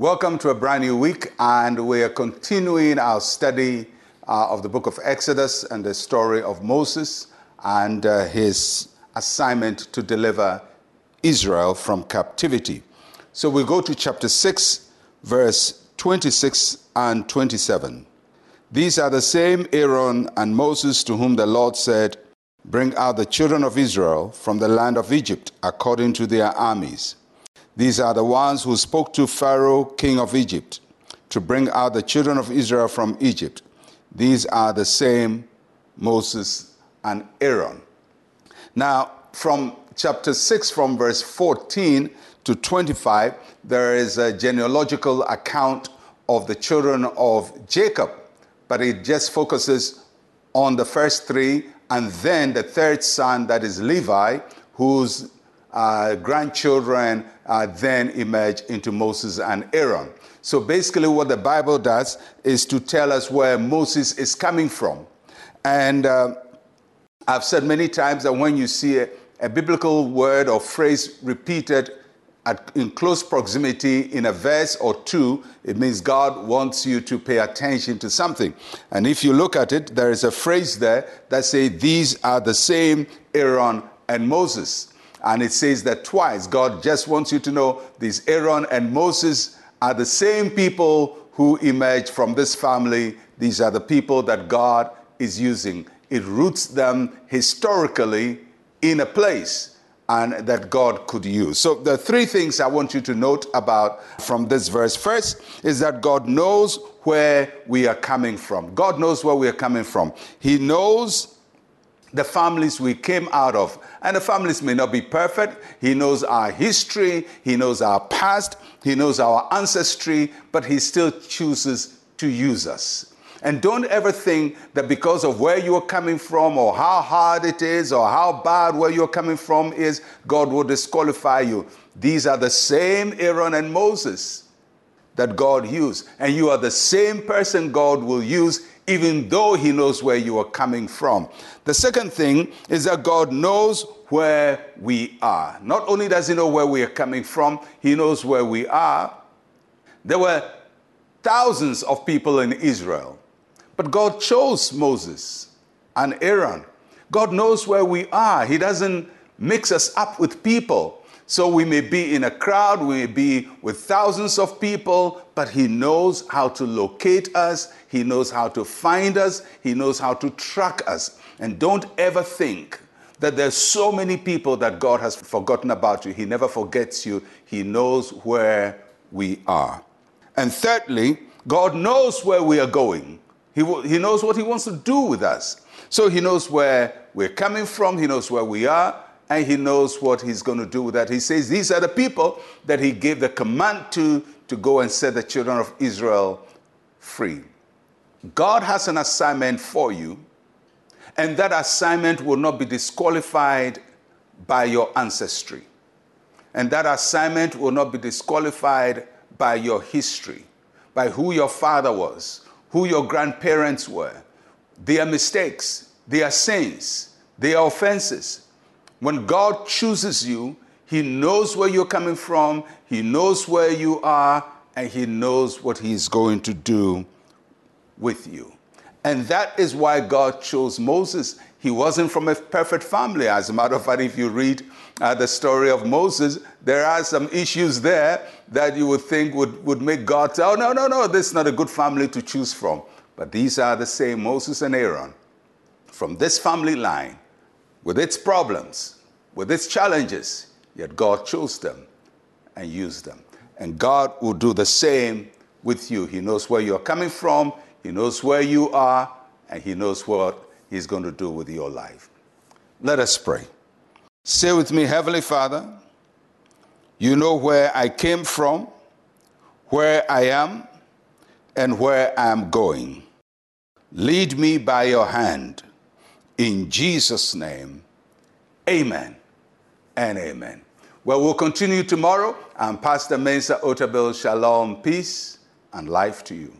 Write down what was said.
Welcome to a brand new week, and we are continuing our study uh, of the book of Exodus and the story of Moses and uh, his assignment to deliver Israel from captivity. So we go to chapter 6, verse 26 and 27. These are the same Aaron and Moses to whom the Lord said, Bring out the children of Israel from the land of Egypt according to their armies. These are the ones who spoke to Pharaoh, king of Egypt, to bring out the children of Israel from Egypt. These are the same Moses and Aaron. Now, from chapter 6, from verse 14 to 25, there is a genealogical account of the children of Jacob, but it just focuses on the first three and then the third son, that is Levi, whose uh, grandchildren uh, then emerge into Moses and Aaron. So basically, what the Bible does is to tell us where Moses is coming from. And uh, I've said many times that when you see a, a biblical word or phrase repeated at, in close proximity in a verse or two, it means God wants you to pay attention to something. And if you look at it, there is a phrase there that says, These are the same Aaron and Moses. And it says that twice. God just wants you to know these Aaron and Moses are the same people who emerged from this family. These are the people that God is using. It roots them historically in a place and that God could use. So the three things I want you to note about from this verse. First is that God knows where we are coming from. God knows where we are coming from. He knows the families we came out of. And the families may not be perfect. He knows our history, He knows our past, He knows our ancestry, but He still chooses to use us. And don't ever think that because of where you're coming from, or how hard it is, or how bad where you're coming from is, God will disqualify you. These are the same Aaron and Moses that God used. And you are the same person God will use even though He knows where you are coming from. The second thing is that God knows where we are. Not only does He know where we are coming from, He knows where we are. There were thousands of people in Israel, but God chose Moses and Aaron. God knows where we are. He doesn't mix us up with people. So we may be in a crowd, we may be with thousands of people, but He knows how to locate us, He knows how to find us, He knows how to track us. And don't ever think that there's so many people that God has forgotten about you. He never forgets you, He knows where we are. And thirdly, God knows where we are going. He, he knows what He wants to do with us. So He knows where we're coming from, He knows where we are, and he knows what he's going to do with that. He says, These are the people that he gave the command to to go and set the children of Israel free. God has an assignment for you, and that assignment will not be disqualified by your ancestry. And that assignment will not be disqualified by your history, by who your father was, who your grandparents were, their mistakes, their sins, their offenses, when God chooses you, He knows where you're coming from, He knows where you are, and He knows what He's going to do with you. And that is why God chose Moses. He wasn't from a perfect family. As a matter of fact, if you read uh, the story of Moses, there are some issues there that you would think would, would make God say, oh, no, no, no, this is not a good family to choose from. But these are the same Moses and Aaron. From this family line, with its problems, with its challenges, yet God chose them and used them. And God will do the same with you. He knows where you're coming from, He knows where you are, and He knows what He's going to do with your life. Let us pray. Say with me, Heavenly Father, you know where I came from, where I am, and where I am going. Lead me by your hand in Jesus' name, amen and amen. Well, we'll continue tomorrow. I'm Pastor Mensa Otabil. Shalom, peace, and life to you.